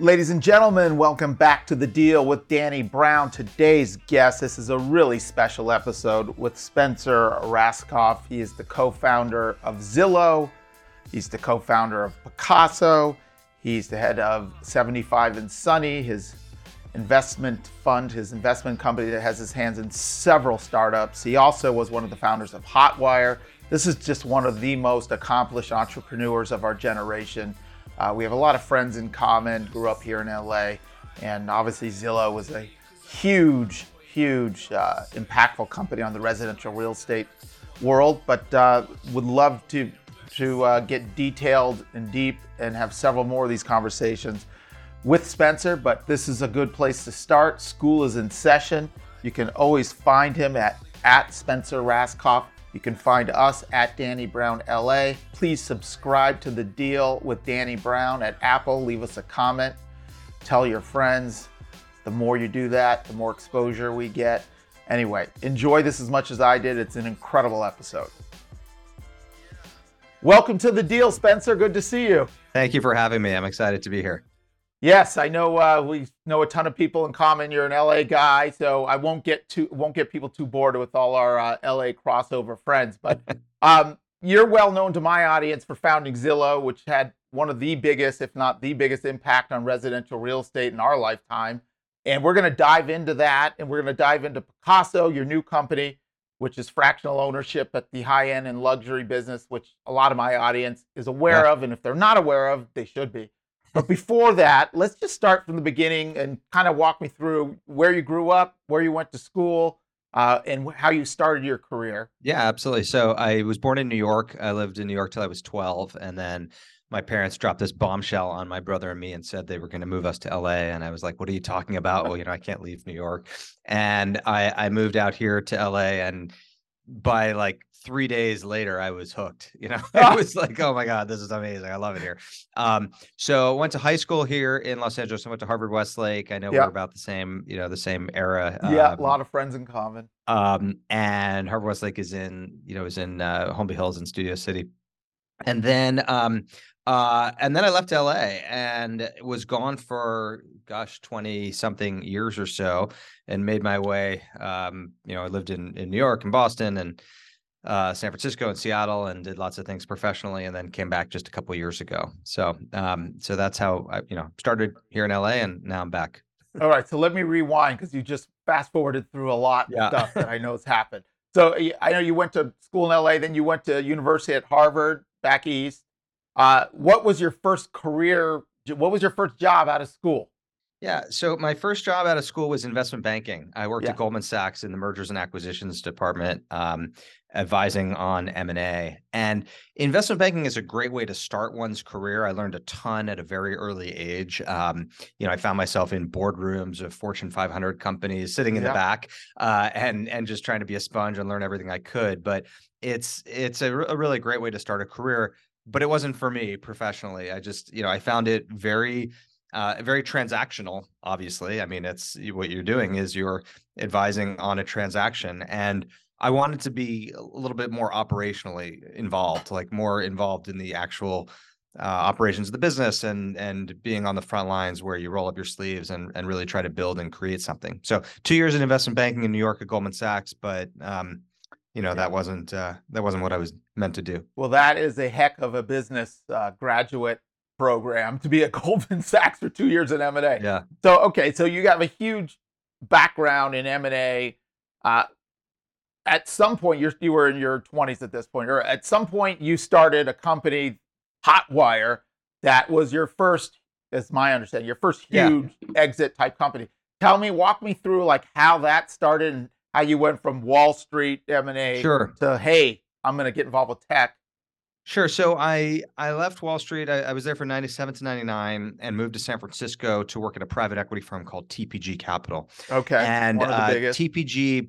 Ladies and gentlemen, welcome back to the deal with Danny Brown. Today's guest, this is a really special episode with Spencer Rascoff. He is the co founder of Zillow, he's the co founder of Pacaso, he's the head of 75 and Sunny, his investment fund, his investment company that has his hands in several startups. He also was one of the founders of Hotwire. This is just one of the most accomplished entrepreneurs of our generation. Uh, we have a lot of friends in common, grew up here in LA, and obviously Zillow was a huge, huge, uh, impactful company on the residential real estate world, but uh, would love to, to uh, get detailed and deep and have several more of these conversations with Spencer, but this is a good place to start. School is in session. You can always find him at, at Spencer Rascoff you can find us at Danny Brown LA. Please subscribe to the deal with Danny Brown at Apple. Leave us a comment. Tell your friends. The more you do that, the more exposure we get. Anyway, enjoy this as much as I did. It's an incredible episode. Welcome to the deal, Spencer. Good to see you. Thank you for having me. I'm excited to be here. Yes, I know uh, we know a ton of people in common. You're an LA guy, so I won't get too won't get people too bored with all our uh, LA crossover friends. But um, you're well known to my audience for founding Zillow, which had one of the biggest, if not the biggest, impact on residential real estate in our lifetime. And we're going to dive into that, and we're going to dive into Pacaso, your new company, which is fractional ownership at the high end and luxury business, which a lot of my audience is aware yeah. of, and if they're not aware of, they should be. But before that, let's just start from the beginning and kind of walk me through where you grew up, where you went to school, uh, and how you started your career. Yeah, absolutely. So I was born in New York. I lived in New York till I was 12. And then my parents dropped this bombshell on my brother and me and said they were going to move us to LA. And I was like, what are you talking about? well, you know, I can't leave New York. And I, I moved out here to LA. And by like three days later, I was hooked. You know, I was like, oh my God, this is amazing. I love it here. Um, so I went to high school here in Los Angeles. I went to Harvard Westlake. I know we're about the same, you know, the same era. Yeah, um, a lot of friends in common. Um, and Harvard Westlake is in, you know, is in uh, Holmby Hills in Studio City. And then um uh and then I left LA and was gone for gosh 20 something years or so and made my way um you know I lived in in New York and Boston and uh, San Francisco and Seattle and did lots of things professionally and then came back just a couple years ago. So um, so that's how I you know started here in LA and now I'm back. All right, so let me rewind because you just fast forwarded through a lot yeah. of stuff that I know has happened. So I know you went to school in LA, then you went to university at Harvard back east. Uh, what was your first career? What was your first job out of school? Yeah. So my first job out of school was investment banking. I worked yeah. at Goldman Sachs in the mergers and acquisitions department, um, advising on M and A. And investment banking is a great way to start one's career. I learned a ton at a very early age. Um, you know, I found myself in boardrooms of Fortune 500 companies, sitting in yeah. the back, uh, and and just trying to be a sponge and learn everything I could. But it's it's a, a really great way to start a career. But it wasn't for me professionally. I just, you know, I found it very uh, very transactional obviously. I mean it's what you're doing is you're advising on a transaction and i wanted to be a little bit more operationally involved like more involved in the actual uh, operations of the business and and being on the front lines where you roll up your sleeves and and really try to build and create something. So two years in investment banking in new york at goldman sachs but um, you know that wasn't uh, that wasn't what i was meant to do. Well that is a heck of a business uh, graduate program to be at Goldman Sachs for two years in M&A. Yeah. So, okay, so you have a huge background in M&A. Uh, at some point, you're, you were in your 20s at this point, or at some point you started a company, Hotwire, that was your first, as my understanding, your first huge yeah. exit type company. Tell me, walk me through like how that started and how you went from Wall Street M&A sure. to, hey, I'm going to get involved with tech Sure. So I I left Wall Street. I, I, was there for 97 to 99 and moved to San Francisco to work at a private equity firm called TPG Capital. Okay. And uh, TPG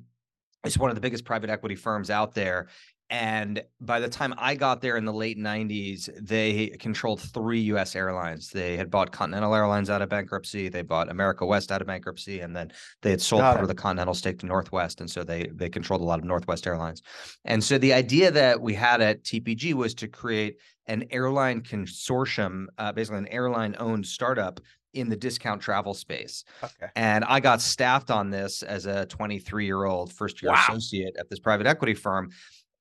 is one of the biggest private equity firms out there. And by the time I got there in the late 90s, they controlled three US airlines. They had bought Continental Airlines out of bankruptcy, they bought America West out of bankruptcy, and then they had sold part of the Continental stake to Northwest. And so they they controlled a lot of Northwest Airlines. And so the idea that we had at TPG was to create an airline consortium, uh, basically an airline owned startup in the discount travel space. Okay. And I got staffed on this as a 23 year old first year Wow. associate at this private equity firm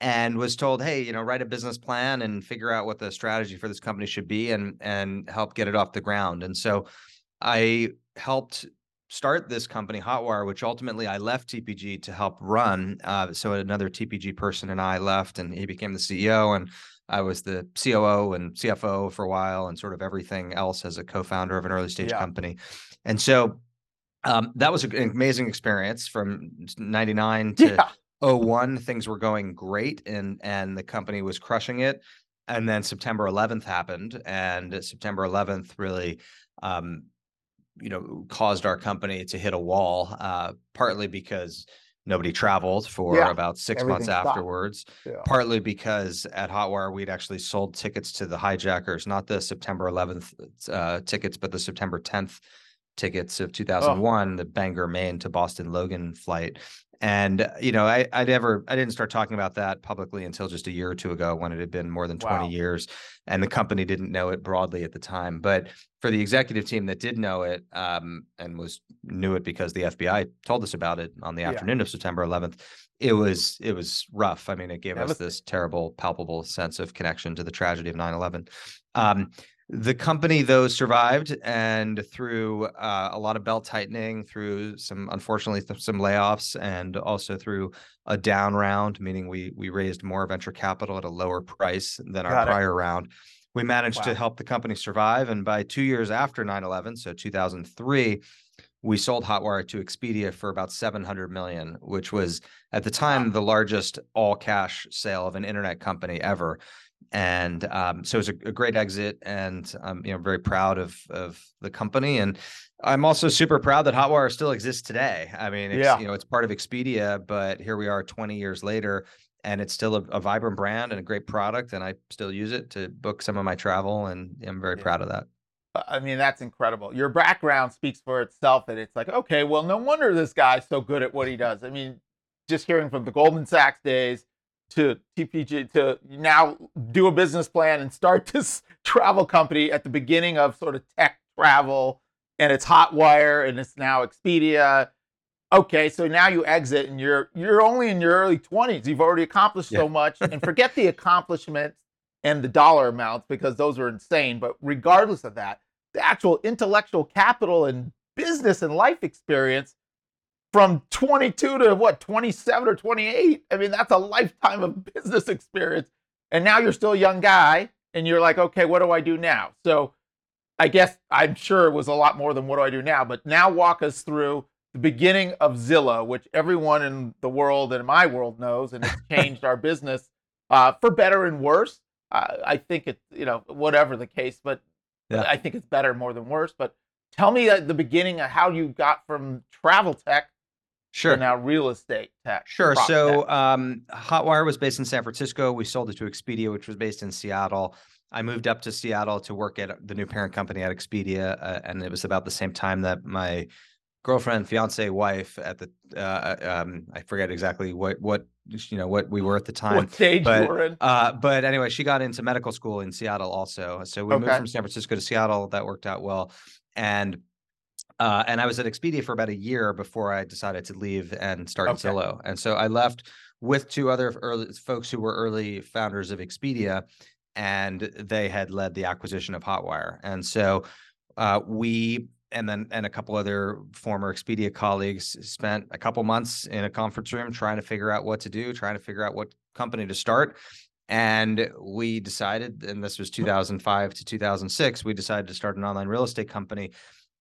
and was told, hey, you know, write a business plan and figure out what the strategy for this company should be and and help get it off the ground. And so I helped start this company, Hotwire, which ultimately I left TPG to help run. Uh, so another TPG person and I left, and he became the CEO, and I was the COO and CFO for a while, and sort of everything else as a co-founder of an early stage Yeah. company. And so um, that was an amazing experience from '99 to Yeah. 01 things were going great and and the company was crushing it and then september 11th happened and september 11th really um you know caused our company to hit a wall uh partly because nobody traveled for Yeah, about six months afterwards Yeah. partly because at hotwire we'd actually sold tickets to the hijackers not the september 11th uh, tickets but the september 10th tickets of 2001 the bangor maine to boston logan flight and uh, you know i i never i didn't start talking about that publicly until just a year or two ago when it had been more than 20 Wow. years and the company didn't know it broadly at the time but for the executive team that did know it um, and was knew it because the fbi told us about it on the Yeah. afternoon of september 11th it was it was rough i mean it gave us Devastating. this terrible palpable sense of connection to the tragedy of 9-11 um, the company though survived and through uh, a lot of belt tightening through some unfortunately th- some layoffs and also through a down round meaning we we raised more venture capital at a lower price than our it. prior round. We managed to help the company survive and by two years after 9-11 so 2003 we sold hotwire to expedia for about 700 million which was at the time the largest all cash sale of an internet company ever and um, so it was a, a great exit and i'm you know very proud of of the company and i'm also super proud that hotwire still exists today i mean it's Yeah. you know it's part of expedia but here we are 20 years later and it's still a, a vibrant brand and a great product and i still use it to book some of my travel and i'm very Yeah. proud of that I mean, that's incredible. Your background speaks for itself, and it's like, okay, well, no wonder this guy's so good at what he does. I mean, just hearing from the Goldman Sachs days to TPG to now do a business plan and start this travel company at the beginning of sort of tech travel, and it's Hotwire, and it's now Expedia. Okay, so now you exit, and you're you're only in your early twenties. You've already accomplished so much, and forget the accomplishments and the dollar amounts because those are insane. But regardless of that, the actual intellectual capital and business and life experience from 22 to what 27 or 28 i mean that's a lifetime of business experience and now you're still a young guy and you're like okay what do i do now so i guess i'm sure it was a lot more than what do i do now but now walk us through the beginning of zillow which everyone in the world and my world knows and it's changed our business uh, for better and worse uh, i think it's you know whatever the case but Yeah. I think it's better more than worse. But tell me at the beginning of how you got from travel tech sure now real estate tech. Sure. So, tech. um, Hotwire was based in San Francisco. We sold it to Expedia, which was based in Seattle. I moved up to Seattle to work at the new parent company at Expedia, uh, and it was about the same time that my girlfriend, fiance, wife at the uh, um, I forget exactly what what you know what we were at the time. what stage but, you were in? Uh, but anyway, she got into medical school in Seattle also. So we moved from San Francisco to Seattle. That worked out well. And uh, and I was at Expedia for about a year before I decided to leave and start Okay. Zillow. And so I left with two other early folks who were early founders of Expedia, and they had led the acquisition of Hotwire. And so uh, we and then and a couple other former Expedia colleagues spent a couple months in a conference room trying to figure out what to do, trying to figure out what company to start. And we decided, and this was 2005 to 2006, we decided to start an online real estate company.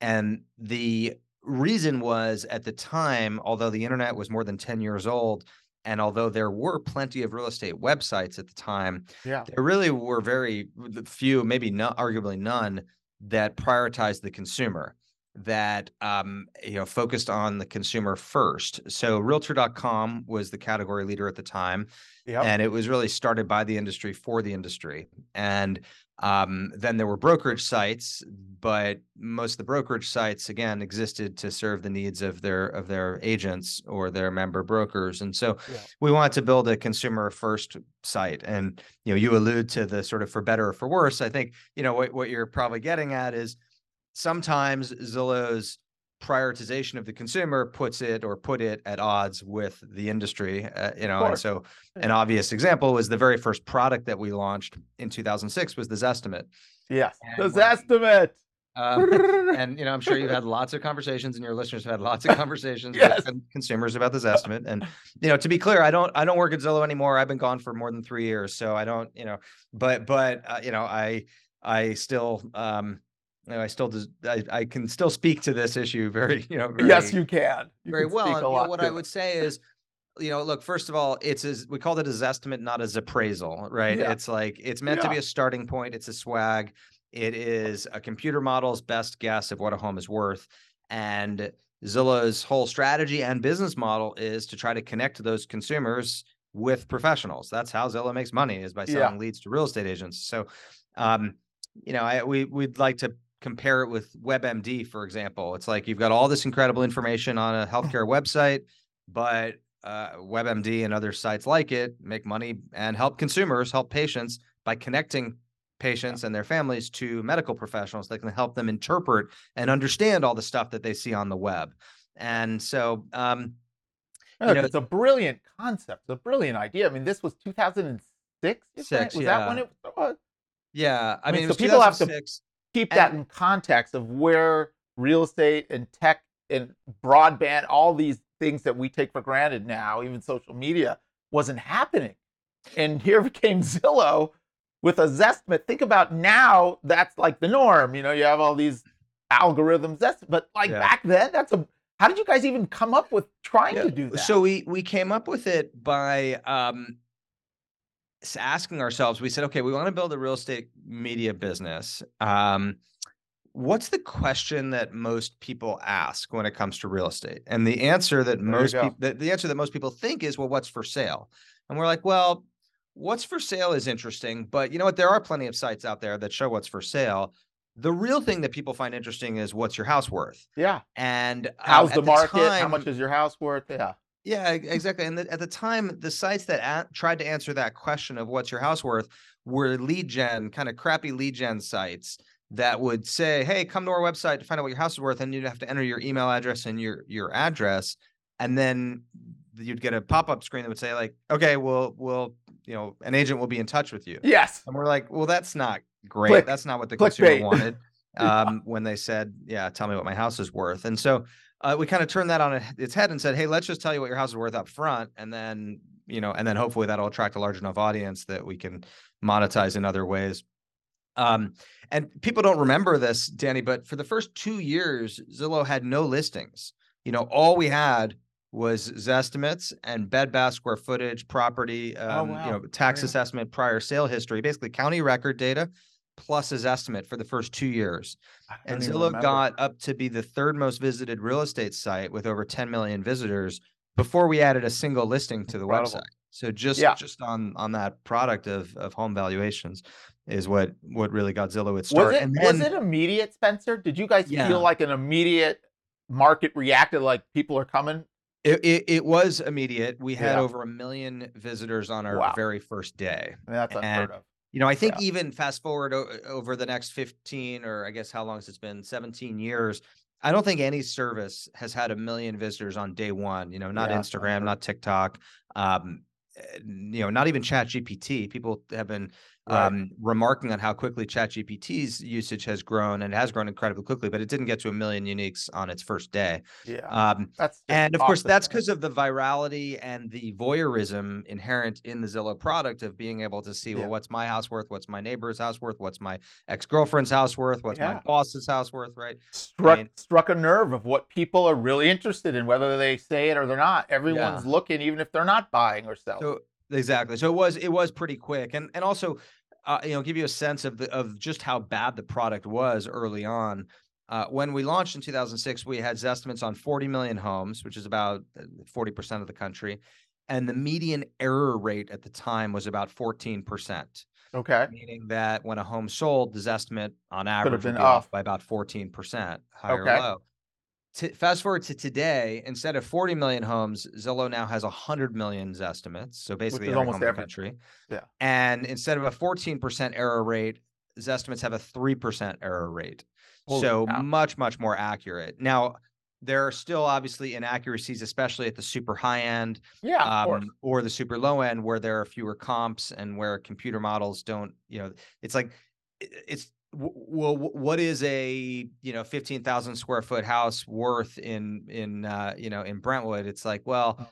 And the reason was at the time, although the internet was more than 10 years old, and although there were plenty of real estate websites at the time, yeah. there really were very few, maybe not arguably none, that prioritized the consumer, that um, you know focused on the consumer first. So Realtor.com was the category leader at the time, Yep. and it was really started by the industry for the industry. And um, then there were brokerage sites, but most of the brokerage sites again existed to serve the needs of their of their agents or their member brokers. And so Yeah. we wanted to build a consumer first site. And you know, you allude to the sort of for better or for worse. I think you know what what you're probably getting at is sometimes Zillow's prioritization of the consumer puts it or put it at odds with the industry uh, you know and so an obvious example was the very first product that we launched in 2006 was the zestimate yes and the zestimate. Um, and you know i'm sure you've had lots of conversations and your listeners have had lots of conversations yes. with consumers about this estimate and you know to be clear i don't i don't work at zillow anymore. I've been gone for more than three years so i don't you know but but uh, you know i i still um I still I, I can still speak to this issue very, you know, very, yes, you can. You very can well. And, you know, what I would say is, you know, look, first of all, it's as we called it as estimate, not as appraisal, right? Yeah. It's like it's meant yeah. to be a starting point. It's a swag. It is a computer model's best guess of what a home is worth. And Zillow's whole strategy and business model is to try to connect those consumers with professionals. That's how Zillow makes money is by selling yeah. leads to real estate agents. So, um, you know, I, we we'd like to compare it with WebMD, for example. It's like you've got all this incredible information on a healthcare website, but uh, WebMD and other sites like it make money and help consumers, help patients by connecting patients and their families to medical professionals that can help them interpret and understand all the stuff that they see on the web. And so, um, you know, it's a brilliant concept. It's a brilliant idea. I mean, this was 2006. Six, was yeah. that when it was? Yeah, I, I mean, mean so people have to keep and, that in context of where real estate and tech and broadband, all these things that we take for granted now, even social media, wasn't happening. And here came Zillow with a Zestimate. Think about now, that's like the norm. You know, you have all these algorithms. That's but like yeah. back then, that's a how did you guys even come up with trying yeah. to do that? So we we came up with it by um, asking ourselves, we said, okay, we want to build a real estate media business. Um, what's the question that most people ask when it comes to real estate? And the answer that there most people, the, the answer that most people think is, well, what's for sale? And we're like, well, what's for sale is interesting, but you know what? There are plenty of sites out there that show what's for sale. The real thing that people find interesting is what's your house worth? Yeah. And how's um, the market? The time, How much is your house worth? Yeah. Yeah, exactly. And the, at the time, the sites that a- tried to answer that question of what's your house worth were lead gen, kind of crappy lead gen sites that would say, "Hey, come to our website to find out what your house is worth," and you'd have to enter your email address and your your address, and then you'd get a pop up screen that would say, "Like, okay, we'll we'll you know, an agent will be in touch with you." Yes, and we're like, "Well, that's not great. Click. That's not what the Click consumer bait. wanted." Um, when they said, "Yeah, tell me what my house is worth," and so uh, we kind of turned that on its head and said, "Hey, let's just tell you what your house is worth up front, and then you know, and then hopefully that'll attract a large enough audience that we can monetize in other ways." Um, and people don't remember this, Danny, but for the first two years, Zillow had no listings. You know, all we had was Zestimates and bed bath square footage, property, oh, um, oh, wow. you know, tax assessment, prior sale history, basically county record data plus his estimate for the first two years. And Zillow got up to be the third most visited real estate site with over 10 million visitors before we added a single listing to the Incredible. website. So just yeah. just on on that product of of home valuations is what what really got Zillow its start. Was it, then, was it immediate, Spencer? Did you guys yeah. feel like an immediate market reacted like people are coming? It, it, it was immediate. We had yeah. over a million visitors on our wow. very first day. That's unheard of. You know, I think yeah. even fast forward o- over the next 15 or I guess how long has it been? 17 years. I don't think any service has had a million visitors on day one. You know, not yeah, Instagram, not TikTok, um, eh, you know, not even ChatGPT. People have been right. um, remarking on how quickly ChatGPT's usage has grown and has grown incredibly quickly, but it didn't get to a million uniques on its first day. Yeah. Um, that's and of course, that's because of the virality and the voyeurism inherent in the Zillow product of being able to see, yeah. well, what's my house worth? What's my neighbor's house worth? What's my ex girlfriend's house worth? What's yeah. my boss's house worth? Right. Struck, I mean, struck a nerve of what people are really interested in, whether they say it or they're not. Everyone's yeah. looking, even if they're not buying or selling. So, Exactly. So it was it was pretty quick, and and also, uh, you know, give you a sense of the of just how bad the product was early on. Uh, when we launched in 2006, we had estimates on 40 million homes, which is about 40% uh, of the country, and the median error rate at the time was about 14%. Okay. Meaning that when a home sold, the estimate on average would be off. off by about 14%, high okay. or low to, fast forward to today, instead of 40 million homes, Zillow now has 100 million estimates. So basically, every almost home in country. Yeah. And instead of a 14% error rate, estimates have a 3% error rate. Holy so cow. much, much more accurate. Now, there are still obviously inaccuracies, especially at the super high end, yeah, um, or the super low end, where there are fewer comps and where computer models don't. You know, it's like it's well, what is a you know fifteen thousand square foot house worth in in uh, you know in Brentwood? It's like well. Oh.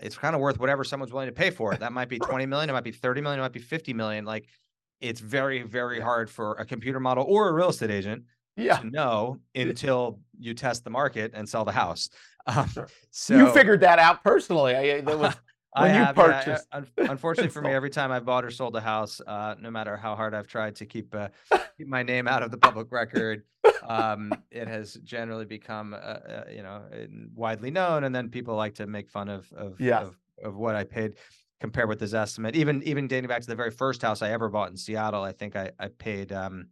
It's kind of worth whatever someone's willing to pay for it. That might be 20 million, it might be 30 million, it might be 50 million. Like it's very, very hard for a computer model or a real estate agent yeah. to know until you test the market and sell the house. Um, sure. So you figured that out personally. I, that was I you have. Yeah, unfortunately for me, every time I've bought or sold a house, uh, no matter how hard I've tried to keep uh, keep my name out of the public record, um, it has generally become uh, uh you know widely known, and then people like to make fun of of, yes. of, of what I paid compared with this estimate. Even even dating back to the very first house I ever bought in Seattle, I think I I paid um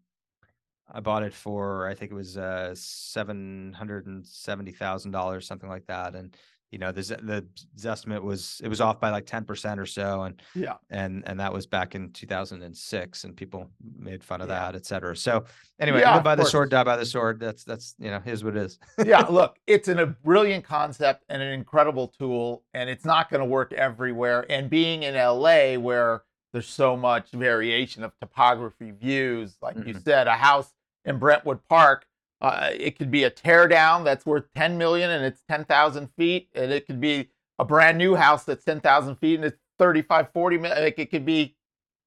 I bought it for I think it was uh seven hundred and seventy thousand dollars, something like that. And you know, the the estimate was it was off by like ten percent or so, and yeah, and and that was back in two thousand and six, and people made fun of yeah. that, et cetera. So anyway, yeah, live by the sword, die by the sword. That's that's you know, here's what it is. yeah, look, it's an, a brilliant concept and an incredible tool, and it's not going to work everywhere. And being in LA, where there's so much variation of topography, views, like mm-hmm. you said, a house in Brentwood Park. Uh, it could be a teardown that's worth 10 million and it's 10,000 feet, and it could be a brand new house that's 10,000 feet and it's 35, 40 million. Like it could be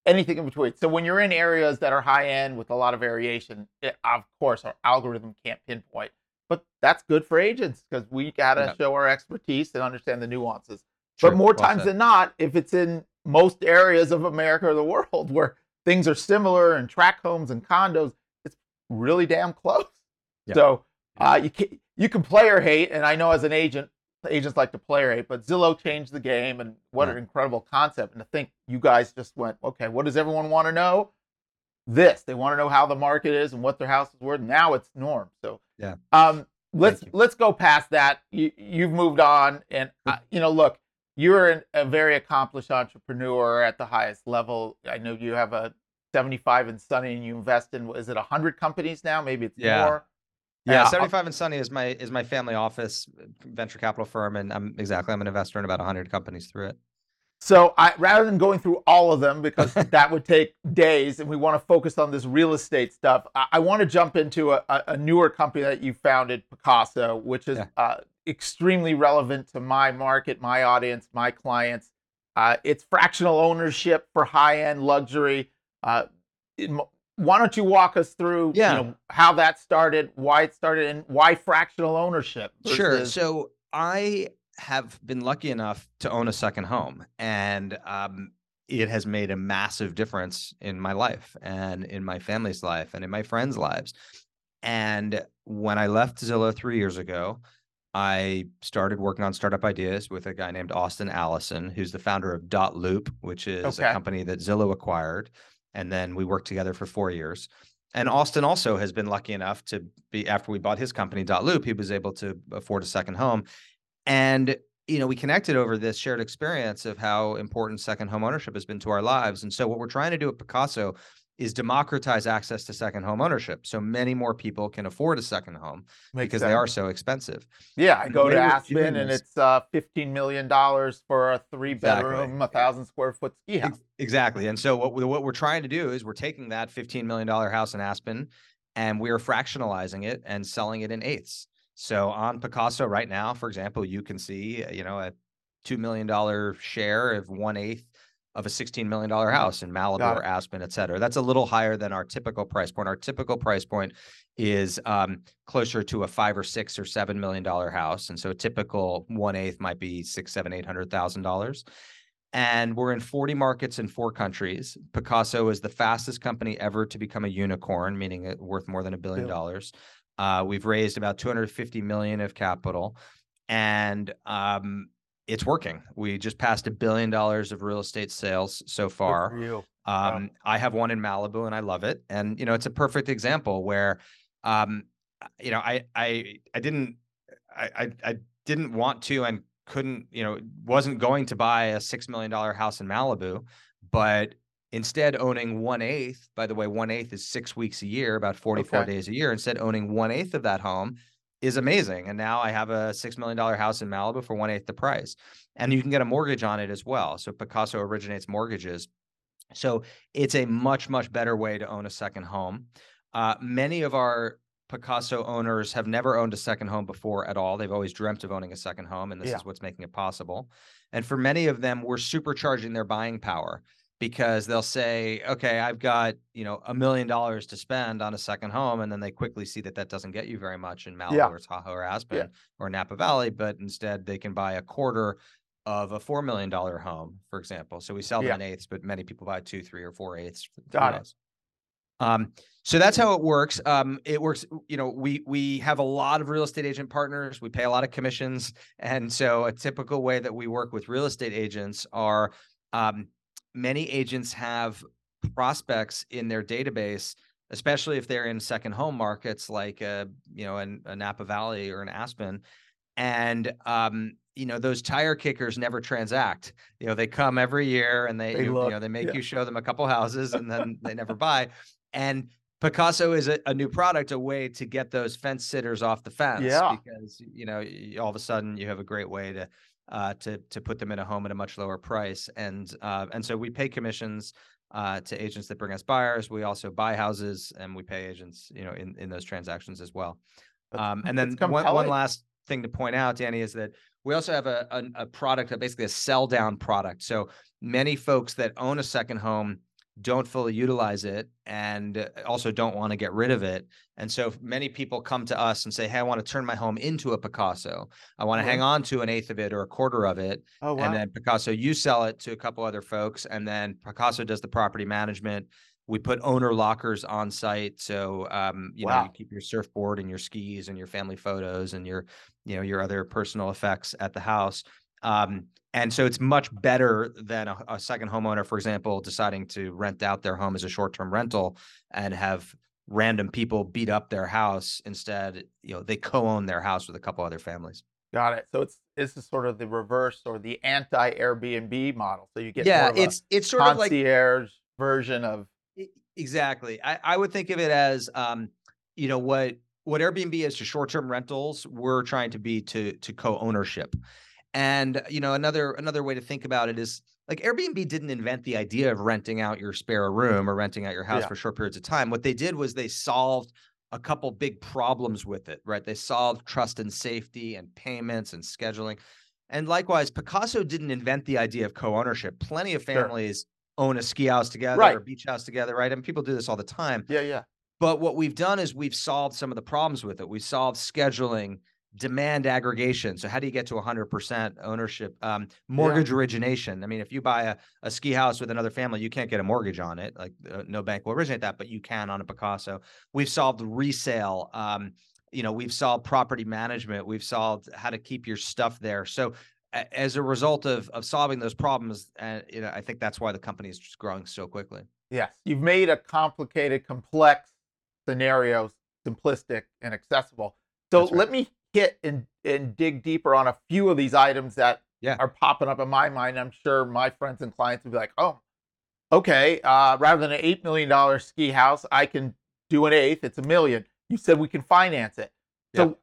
anything in between. So when you're in areas that are high end with a lot of variation, it, of course, our algorithm can't pinpoint. But that's good for agents because we got to yeah. show our expertise and understand the nuances. But more well times said. than not, if it's in most areas of America or the world where things are similar and tract homes and condos, it's really damn close. Yeah. So uh, you can you can player hate, and I know as an agent, agents like to player hate, but Zillow changed the game, and what yeah. an incredible concept! And to think you guys just went, okay, what does everyone want to know? This they want to know how the market is and what their house is worth. Now it's norm. So yeah. Um, let's let's go past that. You you've moved on, and uh, you know, look, you're an, a very accomplished entrepreneur at the highest level. I know you have a 75 and Sunny and you invest in is it 100 companies now maybe it's yeah. more yeah, 75 and Sunny is my is my family office venture capital firm and I'm exactly I'm an investor in about 100 companies through it. So I rather than going through all of them because that would take days and we want to focus on this real estate stuff, I, I want to jump into a, a, newer company that you founded, Pacaso, which is yeah. uh, extremely relevant to my market, my audience, my clients. Uh, it's fractional ownership for high-end luxury. Uh, why don't you walk us through yeah. you know, how that started, why it started, and why fractional ownership? Versus... Sure. So I have been lucky enough to own a second home, and um, it has made a massive difference in my life and in my family's life and in my friends' lives. And when I left Zillow three years ago, I started working on startup ideas with a guy named Austin Allison, who's the founder of dotloop, which is okay. a company that Zillow acquired and then we worked together for four years. And mm-hmm. Austin also has been lucky enough to be after we bought his company dotloop, he was able to afford a second home. And you know, we connected over this shared experience of how important second home ownership has been to our lives. And so what we're trying to do at Pacaso is democratize access to second home ownership so many more people can afford a second home Makes because sense. they are so expensive. Yeah, I go to Aspen and it's uh, $15 million for a three bedroom, exactly. a thousand square foot ski house. Exactly. And so what, we, what we're trying to do is we're taking that $15 million house in Aspen and we're fractionalizing it and selling it in eighths. So on Pacaso right now, for example, you can see, you know, a $2 million share of one eighth of a $16 million house in Malibu or Aspen, et cetera. That's a little higher than our typical price point. Our typical price point is um, closer to a five or six or seven million dollar house. And so a typical one eighth might be six, seven, eight hundred thousand dollars. And we're in 40 markets in four countries. Pacaso is the fastest company ever to become a unicorn, meaning it worth more than a billion dollars. Uh, we've raised about 250 million of capital. And um, it's working. We just passed a billion dollars of real estate sales so far. Um, wow. I have one in Malibu and I love it. And you know, it's a perfect example where, um, you know, I I I didn't I, I I didn't want to and couldn't you know wasn't going to buy a six million dollar house in Malibu, but instead owning one eighth, by the way, one eighth is six weeks a year, about 44 okay. days a year. Instead, owning one eighth of that home is amazing. And now I have a $6 million house in Malibu for one eighth the price. And you can get a mortgage on it as well. So Pacaso originates mortgages. So it's a much, much better way to own a second home. Uh, many of our Pacaso owners have never owned a second home before at all. They've always dreamt of owning a second home, and this yeah. is what's making it possible. And for many of them, we're supercharging their buying power because they'll say, okay, I've got, you know, a million dollars to spend on a second home. And then they quickly see that that doesn't get you very much in Malibu yeah. or Tahoe or Aspen yeah. or Napa Valley, but instead they can buy a quarter of a $4 million home, for example. So we sell them yeah. in eighths, but many people buy two, three or four eighths. Got it. Um, so that's how it works. Um, it works, you know, we we have a lot of real estate agent partners. We pay a lot of commissions. And so a typical way that we work with real estate agents are um, many agents have prospects in their database, especially if they're in second home markets like a, you know, in a Napa Valley or an Aspen. And um, you know, those tire kickers never transact. You know, they come every year and they, they you, you, know, they make yeah. you show them a couple houses and then they never buy. And Pacaso is a, a, new product, a way to get those fence sitters off the fence. Yeah. Because you know, all of a sudden you have a great way to uh, to to put them in a home at a much lower price. And uh, and so we pay commissions uh, to agents that bring us buyers. We also buy houses, and we pay agents, you know, in in those transactions as well. Um, and then one, one last thing to point out, Danny, is that we also have a, a, a product, basically a sell down product. So many folks that own a second home don't fully utilize it and uh, also don't want to get rid of it. And so many people come to us and say, Hey, I want to turn my home into a Pacaso. I want to mm-hmm. hang on to an eighth of it or a quarter of it. Oh, wow. And then Pacaso, you sell it to a couple other folks. And then Pacaso does the property management. We put owner lockers on site. So, um, you wow. know, you keep your surfboard and your skis and your family photos and your, you know, your other personal effects at the house. Um, and so it's much better than a, a, second homeowner, for example, deciding to rent out their home as a short-term rental and have random people beat up their house. Instead, you know, they co-own their house with a couple other families. Got it. So it's this is sort of the reverse or the anti Airbnb model. So you get yeah, it's it's sort of like concierge version of exactly. I, I would think of it as um, you know what what Airbnb is to short term rentals. We're trying to be to to co ownership. And you know, another another way to think about it is like Airbnb didn't invent the idea of renting out your spare room or renting out your house yeah. for short periods of time. What they did was they solved a couple big problems with it, right? They solved trust and safety and payments and scheduling. And likewise, Pacaso didn't invent the idea of co-ownership. Plenty of families sure. own a ski house together right. or beach house together, right? Mean, people do this all the time. Yeah, yeah. But what we've done is we've solved some of the problems with it. We solved scheduling, demand aggregation. So how do you get to 100% ownership? Um, mortgage yeah. origination. I mean, if you buy a, a ski house with another family, you can't get a mortgage on it. Like uh, no bank will originate that, but you can on a Pacaso. We've solved resale. Um, you know, we've solved property management. We've solved how to keep your stuff there. So as a result of of solving those problems, and uh, you know, I think that's why the company is just growing so quickly. Yes, you've made a complicated, complex scenario simplistic and accessible. So right. let me hit and, and dig deeper on a few of these items that yeah. are popping up in my mind. I'm sure my friends and clients would be like, oh, okay, uh, rather than an $8 million ski house, I can do an eighth. It's a million. You said we can finance it. So yeah.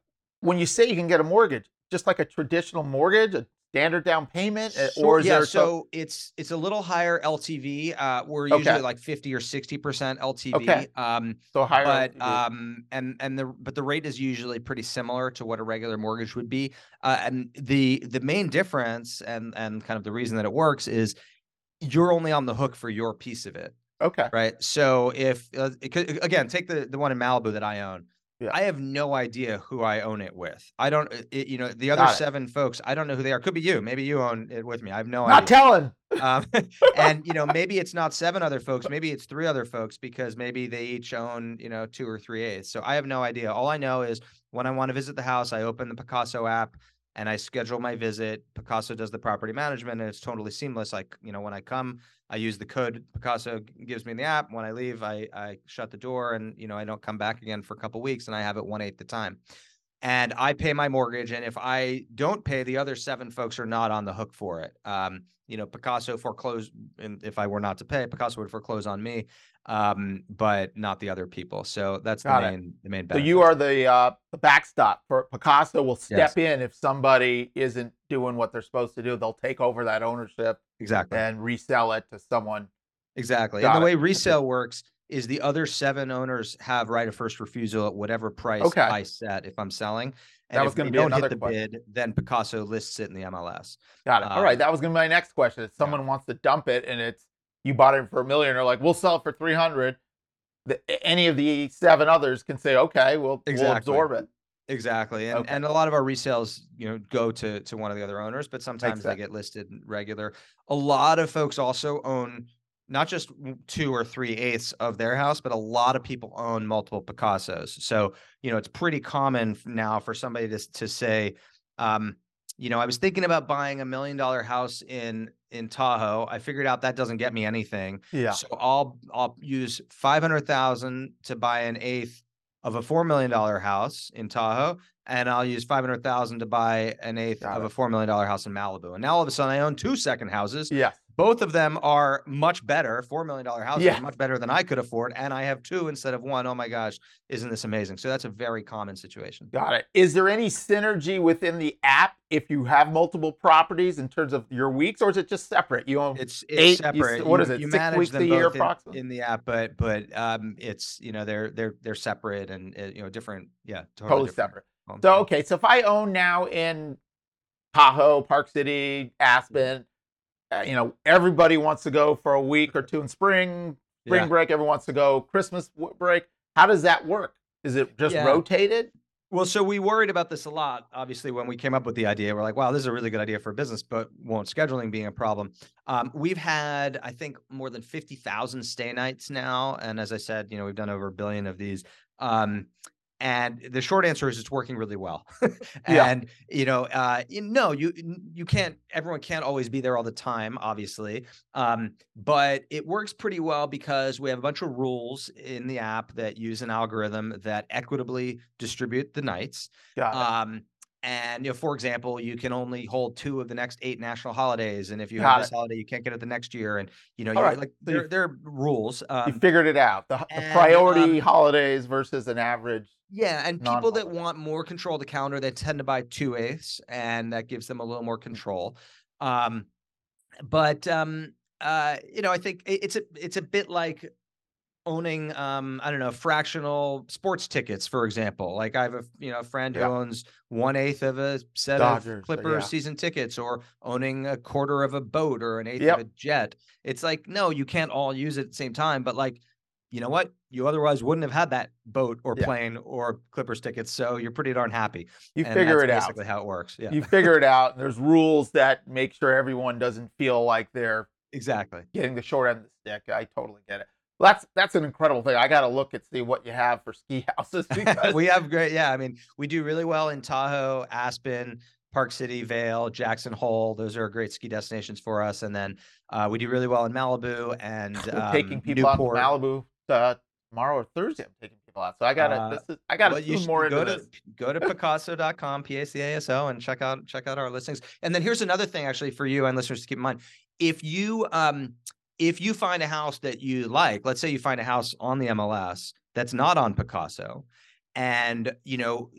when you say you can get a mortgage, just like a traditional mortgage, a standard down payment uh, or is yeah, there so it's it's a little higher ltv uh we're usually okay. like 50 or 60 percent ltv okay. um so higher but LTV. um and and the but the rate is usually pretty similar to what a regular mortgage would be uh and the the main difference and and kind of the reason that it works is you're only on the hook for your piece of it okay right so if uh, it, again take the the one in malibu that i own yeah. I have no idea who I own it with. I don't, uh, it, you know, the other seven folks, I don't know who they are. Could be you. Maybe you own it with me. I have no not idea. Not telling. Um, and you know, maybe it's not seven other folks. Maybe it's three other folks because maybe they each own, you know, two or three eighths. So I have no idea. All I know is when I want to visit the house, I open the Pacaso app and I schedule my visit. Pacaso does the property management and it's totally seamless. Like, you know, when I come, I use the code Pacaso gives me in the app. When I leave, I, I shut the door and, you know, I don't come back again for a couple weeks and I have it one eighth the time. and I pay my mortgage. And if I don't pay, the other seven folks are not on the hook for it. Um, you know, Pacaso foreclosed, and if I were not to pay, Pacaso would foreclose on me, um, but not the other people. So that's Got the main it. the main. Benefit. So you are the uh, the backstop for Pacaso. Will step yes. in if somebody isn't doing what they're supposed to do. They'll take over that ownership exactly and resell it to someone. Exactly. Got and the it. way resale works is the other seven owners have right of first refusal at whatever price okay. I set if I'm selling. And that was going to be don't hit the question. bid, then Pacaso lists it in the MLS. Got it. All right, um, that was going to be my next question. If someone yeah. wants to dump it and it's you bought it for a million, or like we'll sell it for three hundred, any of the seven others can say, okay, we'll, exactly. we'll absorb it. Exactly, and okay. and a lot of our resales, you know, go to to one of the other owners, but sometimes they get listed regular. A lot of folks also own not just two or three eighths of their house, but a lot of people own multiple Pacasos. So, you know, it's pretty common now for somebody to, to say, um, you know, I was thinking about buying a million dollar house in in Tahoe. I figured out that doesn't get me anything. Yeah. So I'll I'll use five hundred thousand to buy an eighth of a four million dollar house in Tahoe, and I'll use five hundred thousand to buy an eighth Got of it. a four million dollar house in Malibu. And now all of a sudden I own two second houses. Yeah both of them are much better. Four million dollar houses yeah. much better than I could afford, and I have two instead of one. Oh my gosh, isn't this amazing? So that's a very common situation. Got it. Is there any synergy within the app if you have multiple properties in terms of your weeks, or is it just separate? You own it's, it's eight, separate. You, what is it? You Six weeks a year, approximately in, the app, but but um, it's you know they're they're they're separate and uh, you know different. Yeah, totally, totally separate. So okay, so if I own now in Tahoe, Park City, Aspen you know, everybody wants to go for a week or two in spring, spring yeah. break. Everyone wants to go Christmas break. How does that work? Is it just yeah. rotated? Well, so we worried about this a lot. Obviously, when we came up with the idea, we're like, "Wow, this is a really good idea for a business," but won't scheduling being a problem. Um, we've had, I think, more than fifty thousand stay nights now, and as I said, you know, we've done over a billion of these. Um, and the short answer is it's working really well. and yeah. you know, uh, you, no, you you can't. Everyone can't always be there all the time, obviously. Um, but it works pretty well because we have a bunch of rules in the app that use an algorithm that equitably distribute the nights. Um, and you know, for example, you can only hold two of the next eight national holidays, and if you Got have this holiday, you can't get it the next year. And you know, right. like so there, there are rules. Um, you figured it out. The, and, the priority um, holidays versus an average. Yeah, and people that want more control of the calendar, they tend to buy two eighths, and that gives them a little more control. Um, but um, uh, you know, I think it's a it's a bit like owning um i don't know fractional sports tickets for example. Like i have a you know a friend who owns one eighth of a set Dodgers, of clippers yeah. season tickets or owning a quarter of a boat or an eighth yep. of a jet. It's like no you can't all use it at the same time but like you know what? You otherwise wouldn't have had that boat or plane or clippers tickets so you're pretty darn happy. You and figure it basically out how it works yeah. You figure it out. There's rules that make sure everyone doesn't feel like they're exactly. getting the short end of the stick. I totally get it well, that's that's an incredible thing. I got to look and see what you have for ski houses. Because... we have great, yeah. I mean, we do really well in Tahoe, Aspen, Park City, Vail, Jackson Hole. Those are great ski destinations for us. And then uh, we do really well in Malibu and um, taking people Newport. out to Malibu uh, tomorrow or Thursday. I'm taking people out, so I got to uh, this is I got to well, more go into to, this. Go to Pacaso.com, P A C A S O, and check out check out our listings. And then here's another thing, actually, for you and listeners to keep in mind: if you um if you find a house that you like, let's say you find a house on the MLS that's not on Pacaso, and you know,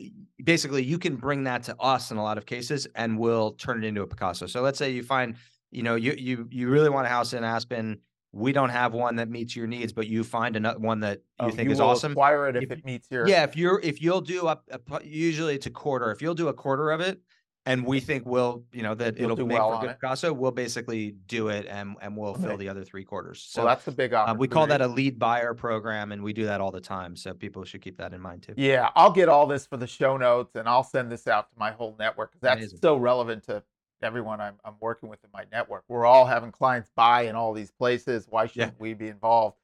basically you can bring that to us in a lot of cases, and we'll turn it into a Pacaso. So let's say you find, you know, you you you really want a house in Aspen. We don't have one that meets your needs, but you find another one that oh, you oh, think you is awesome. Acquire it if, if, it meets your. Yeah, if you're if you'll do a usually it's a quarter. If you'll do a quarter of it, and we think we'll, you know, that You'll it'll make well for good Pacaso, we'll basically do it and and we'll fill the other three quarters. So well, that's the big uh, we call that a lead buyer program, and we do that all the time. So people should keep that in mind too. Yeah, I'll get all this for the show notes, and I'll send this out to my whole network that's Amazing. so relevant to everyone I'm I'm working with in my network. We're all having clients buy in all these places. Why shouldn't we be involved?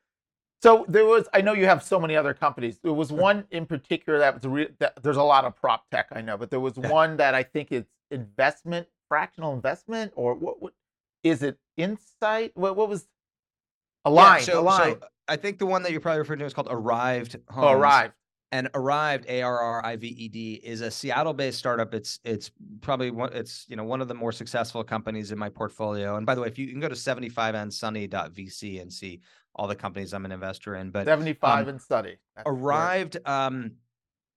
So there was, I know you have so many other companies. There was one in particular that was a re, that, there's a lot of prop tech I know, but there was one that I think it's investment, fractional investment, or what? What is it? Insight? What? What was? Align. Yeah, so, Align. So uh, I think the one that you're probably referring to is called Arrived Homes. Oh, Arrived. and Arrived, A R R I V E D, is a Seattle-based startup. It's it's probably one. It's you know one of the more successful companies in my portfolio. And by the way, if you, you can go to 75andsunny.vc and see all the companies I'm an investor in. But 75 um, and study That's Arrived. Um,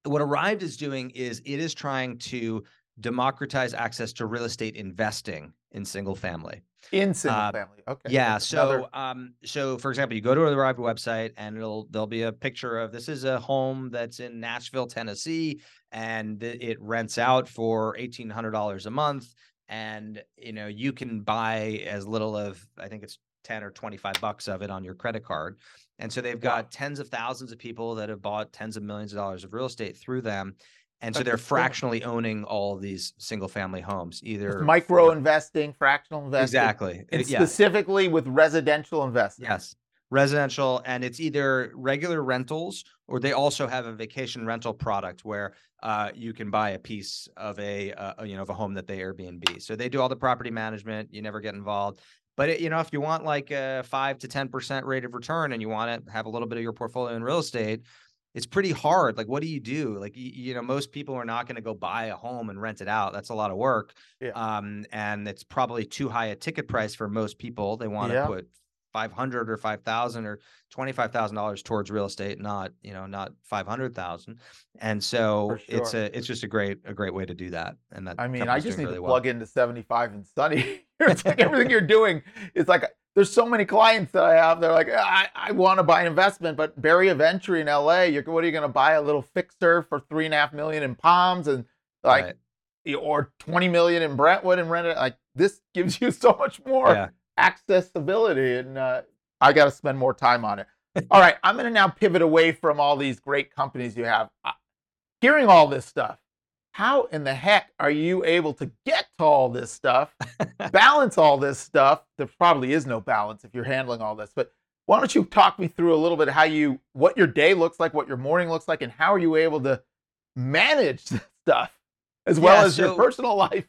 what Arrived is doing is it is trying to democratize access to real estate investing in single family. In single uh, family, okay. Yeah. So, Another... um, so for example, you go to the Arrived website, and it'll there'll be a picture of this is a home that's in Nashville, Tennessee, and it rents out for eighteen hundred dollars a month, and you know you can buy as little of I think it's 10 or 25 bucks of it on your credit card. And so they've got wow. tens of thousands of people that have bought tens of millions of dollars of real estate through them. And so they're fractionally owning all these single family homes, either micro for, investing, fractional investing. Exactly. And yeah. specifically with residential investing. Yes. Residential, and it's either regular rentals or they also have a vacation rental product where uh, you can buy a piece of a uh, you know of a home that they Airbnb. So they do all the property management. You never get involved. But it, you know, if you want like a five to ten percent rate of return, and you want to have a little bit of your portfolio in real estate, it's pretty hard. Like, what do you do? Like, you, you know, most people are not going to go buy a home and rent it out. That's a lot of work. Yeah. Um, and it's probably too high a ticket price for most people. They want to yeah. put 500 or 5000 or $25,000 towards real estate not you know not 500,000 and so sure. it's a it's just a great a great way to do that. And that I mean I just need really to well. plug into 75 and sunny it's like everything you're doing is like there's so many clients that I have they're like I, I want to buy an investment but barrier of entry in LA you're what are you going to buy a little fixer for three and a half million in Palms and like right. or 20 million in Brentwood and rent it? Like this gives you so much more. Yeah accessibility, and uh, I got to spend more time on it. all right, I'm going to now pivot away from all these great companies you have. Uh, hearing all this stuff, how in the heck are you able to get to all this stuff, balance all this stuff? There probably is no balance if you're handling all this, but why don't you talk me through a little bit how you, what your day looks like, what your morning looks like, and how are you able to manage this stuff as well yeah, as so, your personal life?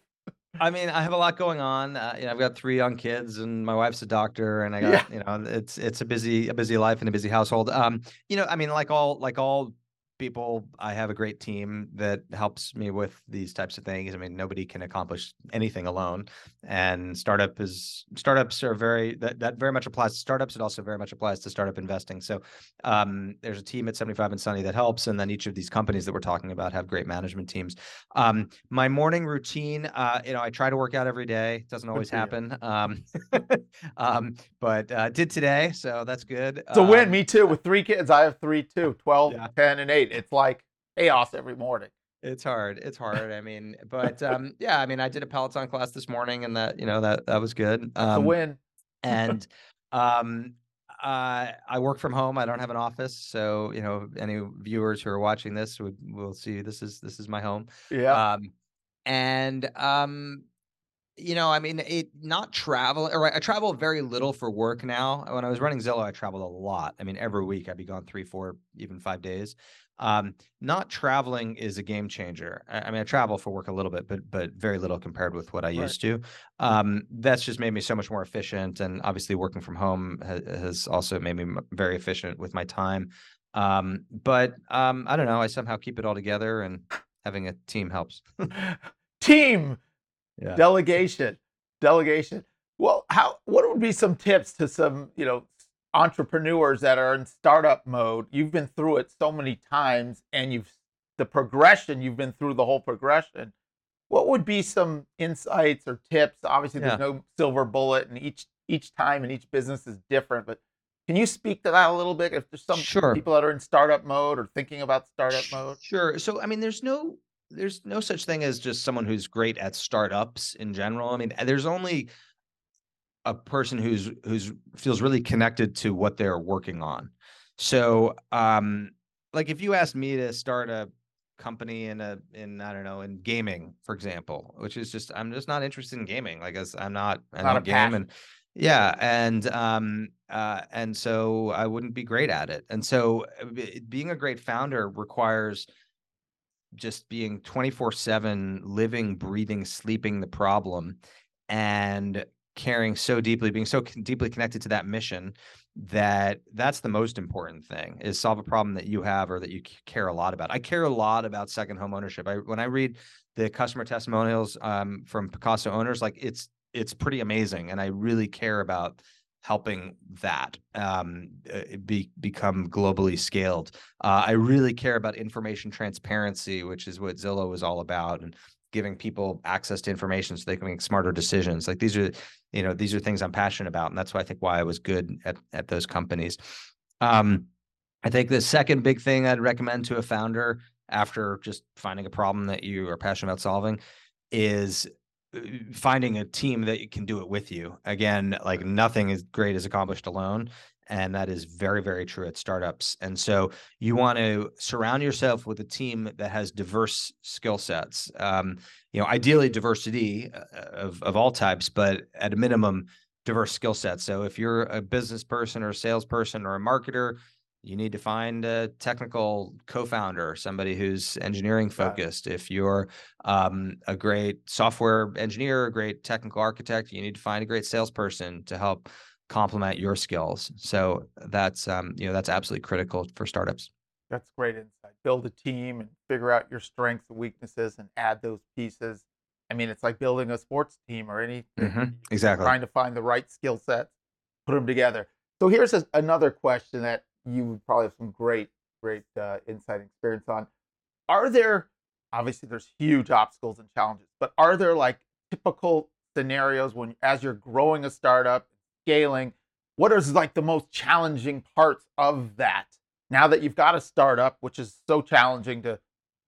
I mean, I have a lot going on. Uh, you know, I've got three young kids, and my wife's a doctor, and I got yeah. you know, it's it's a busy a busy life and a busy household. Um, you know, I mean, like all like all people. I have a great team that helps me with these types of things. I mean, nobody can accomplish anything alone. And startup is startups are very that, that very much applies to startups. It also very much applies to startup investing. So um, there's a team at 75 and Sunny that helps, and then each of these companies that we're talking about have great management teams. Um, my morning routine, uh, you know, I try to work out every day. It doesn't always happen. Um, um, but uh, did today, so that's good. It's a win. Um, Me too. With three kids, I have three too, 12, yeah. 10, and 8 it's like chaos every morning. It's hard. It's hard. I mean, but um, yeah, I mean, I did a Peloton class this morning, and that you know that that was good. Um, a win. and um, uh, I work from home. I don't have an office, so you know, any viewers who are watching this would will see this is this is my home. Yeah. Um, and um, you know, I mean, it not travel. Or I travel very little for work now. When I was running Zillow, I traveled a lot. I mean, every week I'd be gone three, four, even five days. Um, not traveling is a game changer. I, I, mean, I travel for work a little bit, but but very little compared with what I right. used to. Um, that's just made me so much more efficient, and obviously working from home has, has also made me very efficient with my time. Um, but um, I don't know. I somehow keep it all together, and having a team helps. team, yeah. delegation, delegation. Well, how? What would be some tips to some you know entrepreneurs that are in startup mode, you've been through it so many times and you've the progression, you've been through the whole progression. What would be some insights or tips? Obviously, there's yeah. no silver bullet, and each each time and each business is different. But can you speak to that a little bit? If there's some sure. people that are in startup mode or thinking about startup mode. Sure. So I mean, there's no there's no such thing as just someone who's great at startups in general. I mean, there's only a person who's who's feels really connected to what they're working on. So, um, like if you asked me to start a company in a in I don't know in gaming, for example, which is just I'm just not interested in gaming. Like I'm not I not a game passion. and yeah, and um uh and so I wouldn't be great at it. And so uh, being a great founder requires just being 24/7 living, breathing, sleeping the problem and caring so deeply, being so deeply connected to that mission that that's the most important thing is solve a problem that you have or that you care a lot about. I care a lot about second home ownership. I when I read the customer testimonials um, from Pacaso owners, like it's it's pretty amazing, and I really care about helping that um, uh, be, become globally scaled. Uh, I really care about information transparency, which is what Zillow is all about, and giving people access to information so they can make smarter decisions. Like these are, you know, these are things I'm passionate about, and that's why I think why I was good at at those companies. Um, I think the second big thing I'd recommend to a founder after just finding a problem that you are passionate about solving is finding a team that can do it with you. Again, like nothing is great is accomplished alone and that is very very true at startups and so you want to surround yourself with a team that has diverse skill sets um, you know ideally diversity uh, of, of all types but at a minimum diverse skill sets so if you're a business person or a salesperson or a marketer you need to find a technical co-founder somebody who's engineering focused if you're um, a great software engineer a great technical architect you need to find a great salesperson to help complement your skills. So that's um, you know that's absolutely critical for startups. That's great insight. Build a team and figure out your strengths and weaknesses and add those pieces. I mean, it's like building a sports team or anything. Mm-hmm. Exactly. Trying to find the right skill sets, put them together. So here's a, another question that you would probably have some great, great uh, insight experience on. Are there, obviously, there's huge obstacles and challenges, but are there like typical scenarios when, as you're growing a startup, scaling, what is like the most challenging parts of that? Now that you've got a startup, which is so challenging to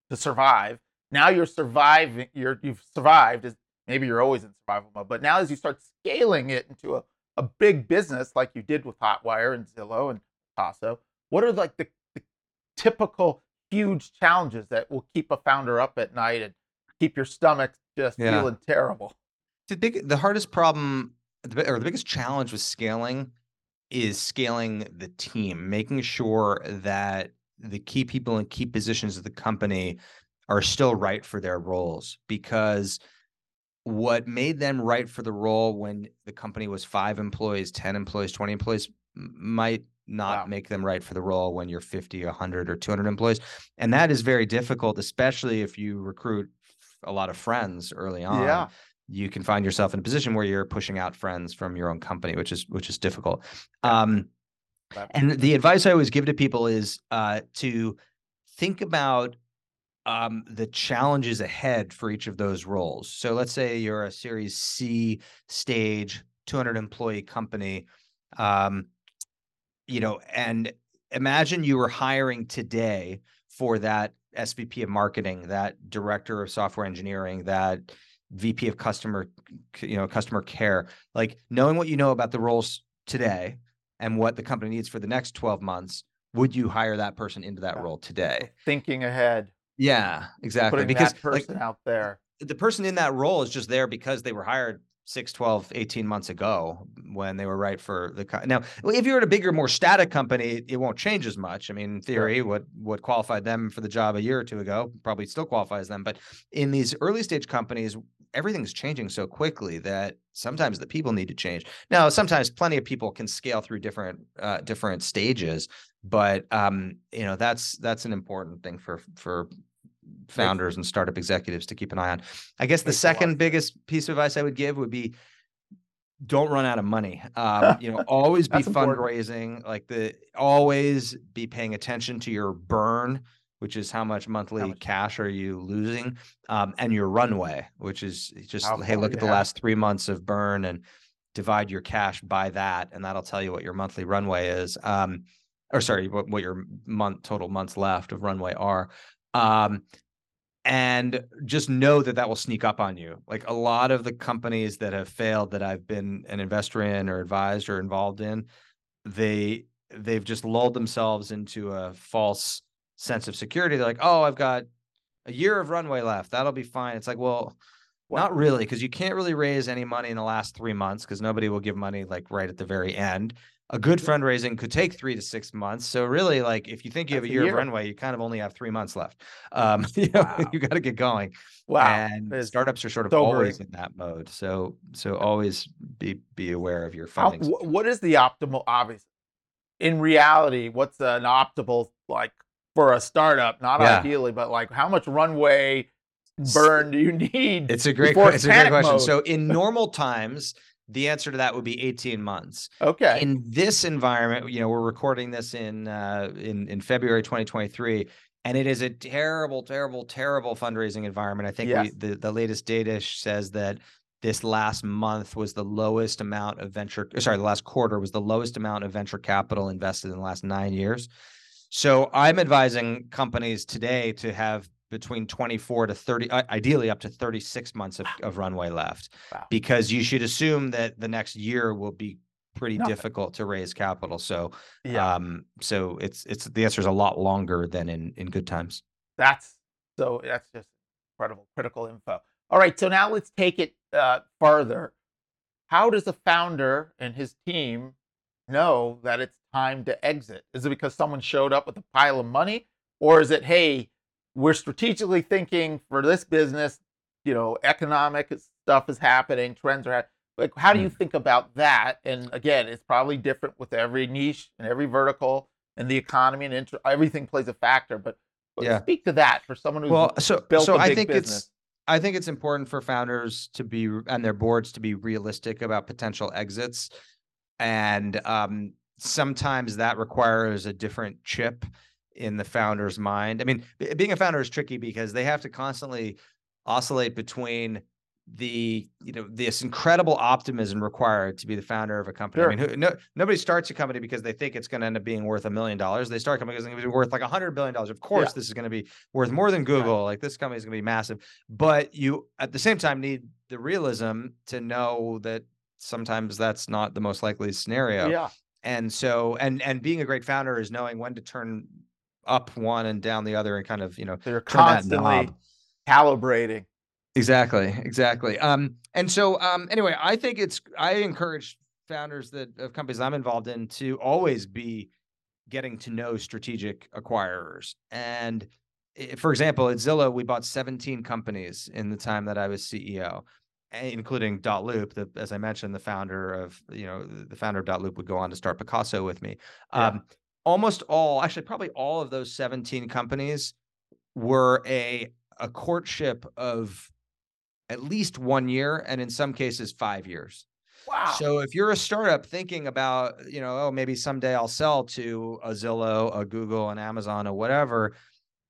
to survive, now you're surviving. You're you've survived. Is maybe you're always in survival mode, but now as you start scaling it into a, a big business like you did with Hotwire and Zillow and Pacaso, what are like the, the typical huge challenges that will keep a founder up at night and keep your stomach just yeah. feeling terrible? The big, the hardest problem or the biggest challenge with scaling is scaling the team, making sure that the key people in key positions of the company are still right for their roles because what made them right for the role when the company was five employees, 10 employees, 20 employees might not wow. make them right for the role when you're 50, 100, or 200 employees. And that is very difficult, especially if you recruit a lot of friends early on. Yeah you can find yourself in a position where you're pushing out friends from your own company, which is which is difficult. Um, and the advice I always give to people is uh, to think about um, the challenges ahead for each of those roles. So let's say you're a Series C stage, 200 employee company, um, you know, and imagine you were hiring today for that SVP of marketing, that director of software engineering, that VP of customer, you know, customer care, like knowing what you know about the roles today and what the company needs for the next 12 months, would you hire that person into that yeah. role today? Thinking ahead. Yeah, exactly. Putting because that person like, out there. The person in that role is just there because they were hired 6 12 18 months ago when they were right for the co- now if you're at a bigger more static company it won't change as much i mean in theory sure. what what qualified them for the job a year or two ago probably still qualifies them but in these early stage companies everything's changing so quickly that sometimes the people need to change. Now, sometimes plenty of people can scale through different uh, different stages, but um, you know that's that's an important thing for for founders and startup executives to keep an eye on. I guess the second biggest piece of advice I would give would be don't run out of money. Um, you know, always be fundraising. Important. Like the always be paying attention to your burn which is how much monthly how much? cash are you losing, um, and your runway, which is just how hey, look at the have. last three months of burn and divide your cash by that, and that'll tell you what your monthly runway is. Um, or sorry, what, what your month total months left of runway are. Um, and just know that that will sneak up on you. Like a lot of the companies that have failed that I've been an investor in or advised or involved in, they they've just lulled themselves into a false sense of security. They're like, oh, I've got a year of runway left. That'll be fine. It's like, well, not really, because you can't really raise any money in the last three months because nobody will give money like right at the very end. A good fundraising could take three to six months. So really, like if you think you That's have a year, year, of runway, you kind of only have three months left. Um, you know, wow. you got to get going. Wow. And it's startups are sort of sobering. always in that mode. So so always be be aware of your funding. How, what is the optimal? Obviously, in reality, what's an optimal like for a startup? Not yeah. ideally, but like how much runway burn do you need? It's a great, it's a great question. Mode? So in normal times, the answer to that would be 18 months. Okay. In this environment, you know, we're recording this in uh, in in February 2023, and it is a terrible, terrible, terrible fundraising environment. I think yes. we, the the latest data says that this last month was the lowest amount of venture. Sorry, the last quarter was the lowest amount of venture capital invested in the last nine years. So I'm advising companies today to have between 24 to 30 ideally up to 36 months of, of runway left wow. because you should assume that the next year will be pretty Nothing. difficult to raise capital so yeah. um so it's it's the answer is a lot longer than in in good times that's so that's just incredible critical info all right so now let's take it uh farther how does a founder and his team know that it's time to exit is it because someone showed up with a pile of money or is it hey we're strategically thinking for this business, you know, economic stuff is happening, trends are happening. Like, how do you mm. think about that? And again, it's probably different with every niche and every vertical and the economy and inter- everything plays a factor. But, but yeah. speak to that for someone who's well, so, built so a big I think business. It's, I think it's important for founders to be and their boards to be realistic about potential exits. And um, sometimes that requires a different chip in the founder's mind. I mean, being a founder is tricky because they have to constantly oscillate between the you know this incredible optimism required to be the founder of a company. Sure. I mean, who, no, nobody starts a company because they think it's going to end up being worth a million dollars. They start a company because it's going to be worth like a hundred billion dollars. Of course, yeah. this is going to be worth more than Google. Right. Like this company is going to be massive, but you at the same time need the realism to know that sometimes that's not the most likely scenario. Yeah. And so, and and being a great founder is knowing when to turn up one and down the other and kind of you know they're constantly calibrating. Exactly exactly. Um and so um anyway i think it's i encourage founders that of companies i'm involved in to always be getting to know strategic acquirers. And for example at zillow we bought 17 companies in the time that i was ceo including dotloop the, as i mentioned the founder of you know the founder of dotloop would go on to start Pacaso with me. Yeah. um, almost all, actually, probably all of those 17 companies were a a courtship of at least one year and in some cases five years. Wow. So if you're a startup thinking about, you know, oh, maybe someday I'll sell to a Zillow, a Google, an Amazon, or whatever,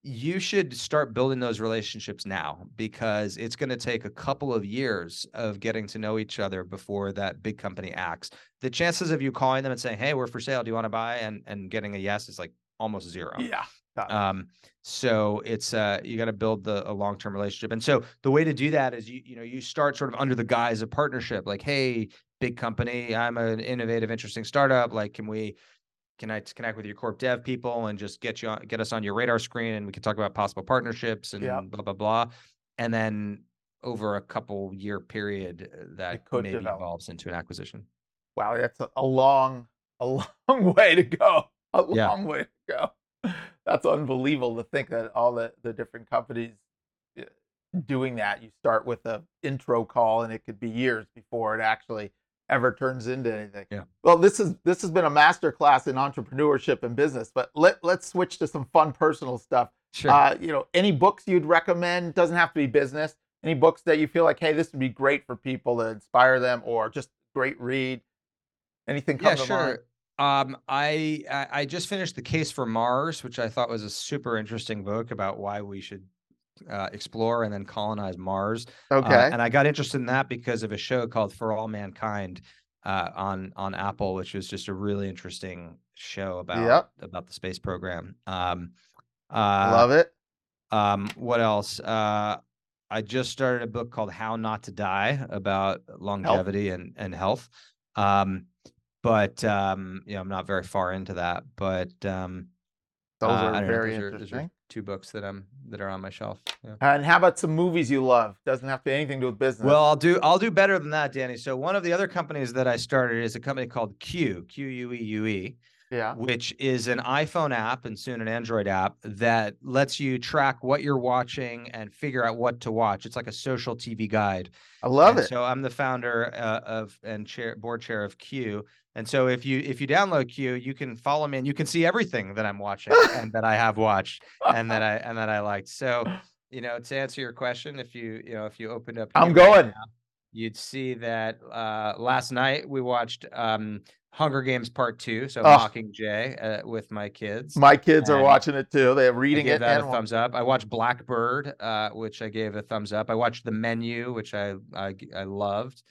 you should start building those relationships now because it's going to take a couple of years of getting to know each other before that big company acts. The chances of you calling them and saying, "Hey, we're for sale. Do you want to buy?" and and getting a yes is like almost zero. Yeah. Um, so it's uh you got to build the a long-term relationship. And so the way to do that is you you know, you start sort of under the guise of partnership, like, hey, big company, I'm an innovative, interesting startup. Like, can we can I connect with your corp dev people and just get you on, get us on your radar screen and we can talk about possible partnerships and yep. blah blah blah. And then over a couple year period, uh, that maybe develop. evolves into an acquisition. Wow, that's a, a long, a long way to go. A yeah. long way to go. That's unbelievable to think that all the, the different companies uh, doing that. You start with a intro call, and it could be years before it actually ever turns into anything. Yeah. Well, this is this has been a master class in entrepreneurship and business, but let let's switch to some fun personal stuff. Sure. Uh, you know, any books you'd recommend? Doesn't have to be business. Any books that you feel like, hey, this would be great for people to inspire them, or just great read. Anything come yeah, to sure. mind? Um, I I just finished the Case for Mars, which I thought was a super interesting book about why we should uh, explore and then colonize Mars. Uh, okay. Uh, and I got interested in that because of a show called For All Mankind uh, on on Apple, which was just a really interesting show about yep. about the space program. Um, uh, Love it. Um, what else? Uh, I just started a book called How Not to Die about longevity health. and and health. Um, but um, you know, I'm not very far into that. But um, those are very know, those interesting. Are, those are two books that I'm that are on my shelf. Yeah. And how about some movies you love? Doesn't have to be anything to do with business. Well, I'll do I'll do better than that, Danny. So one of the other companies that I started is a company called Q Q U E U E, yeah. which is an iPhone app and soon an Android app that lets you track what you're watching and figure out what to watch. It's like a social TV guide. I love And it. So I'm the founder uh, of and chair board chair of Queue. And so if you if you download Queue, you can follow me and you can see everything that I'm watching and that I have watched and that I and that I liked. So you know, to answer your question, if you you know if you opened up, I'm Q right going. now, you'd see that uh, last night we watched um, Hunger Games Part Two, so Oh. Mockingjay uh, with my kids. My kids are watching it too. They're reading gave it that and a thumbs up. I watched Blackbird, uh, which I gave a thumbs up. I watched The Menu, which I I, I loved.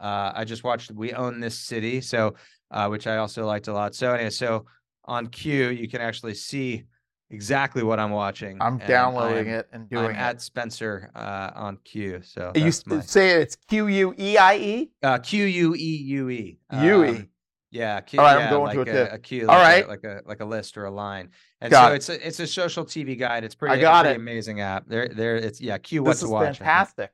Uh, I just watched We Own This City, so uh, which I also liked a lot. So anyway, so on Queue you can actually see exactly what I'm watching. I'm downloading I'm- it and doing I'm it. at Spencer uh, on Queue. So you my, say it's Q U E I E. uh, Q U E U E. UE. Um, Yeah, Q, All right, I'm going like to a, a Q, All like right. a, like a like a list or a line. And Got so it. it's a it's a social TV guide. It's pretty, a got pretty it. amazing app. There there it's yeah, Q what This to watch. Fantastic.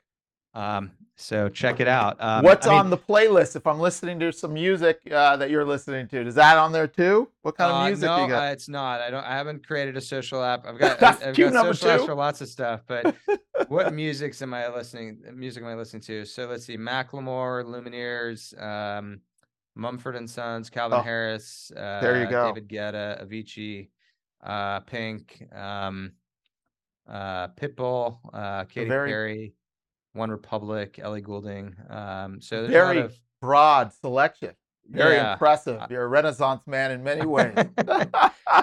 Um, so check it out. Um, What's I mean, on the playlist? If I'm listening to some music uh, that you're listening to, is that on there too? What kind uh, of music no, you got? uh, it's not. I don't. I haven't created a social app. I've got That's I- I've got number social apps for lots of stuff. But what musics am I listening? Music am I listening to? So let's see: Macklemore, Lumineers, um, Mumford and Sons, Calvin Oh, Harris, uh, there you go. David Guetta, Avicii, uh, Pink, um, uh, Pitbull, uh, Katy very- Perry, OneRepublic, Ellie Goulding. Um, so there's a lot Very of broad selection. Very Yeah. impressive. You're a renaissance man in many ways.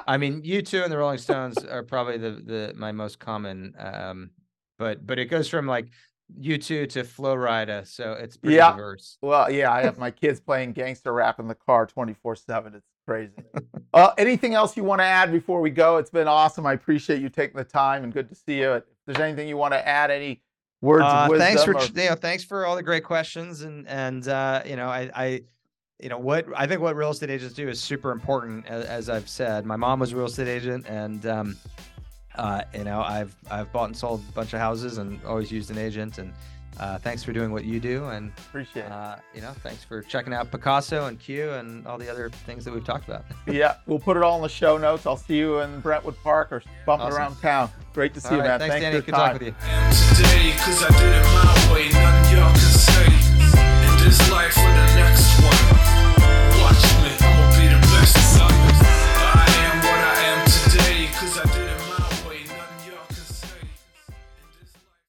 I mean, U2 and the Rolling Stones are probably the the my most common. Um, but but it goes from like U2 to Flo Rida, so it's pretty Yeah. diverse. well, yeah, I have my kids playing gangster rap in the car 24 7. It's crazy. uh, anything else you want to add before we go? It's been awesome. I appreciate you taking the time and good to see you. If there's anything you want to add, any words Uh, thanks for or- you know thanks for all the great questions and and uh, you know I I you know what I think what real estate agents do is super important as, as I've said. My mom was a real estate agent and. Um, uh, you know, I've I've bought and sold a bunch of houses and always used an agent. And uh, thanks for doing what you do and appreciate uh, you know thanks for checking out Pacaso and Queue and all the other things that we've talked about. Yeah we'll put it all in the show notes. I'll see you in brentwood park or bumping awesome. around town. Great to see all you right. man. thanks, thanks danny. good talk with you.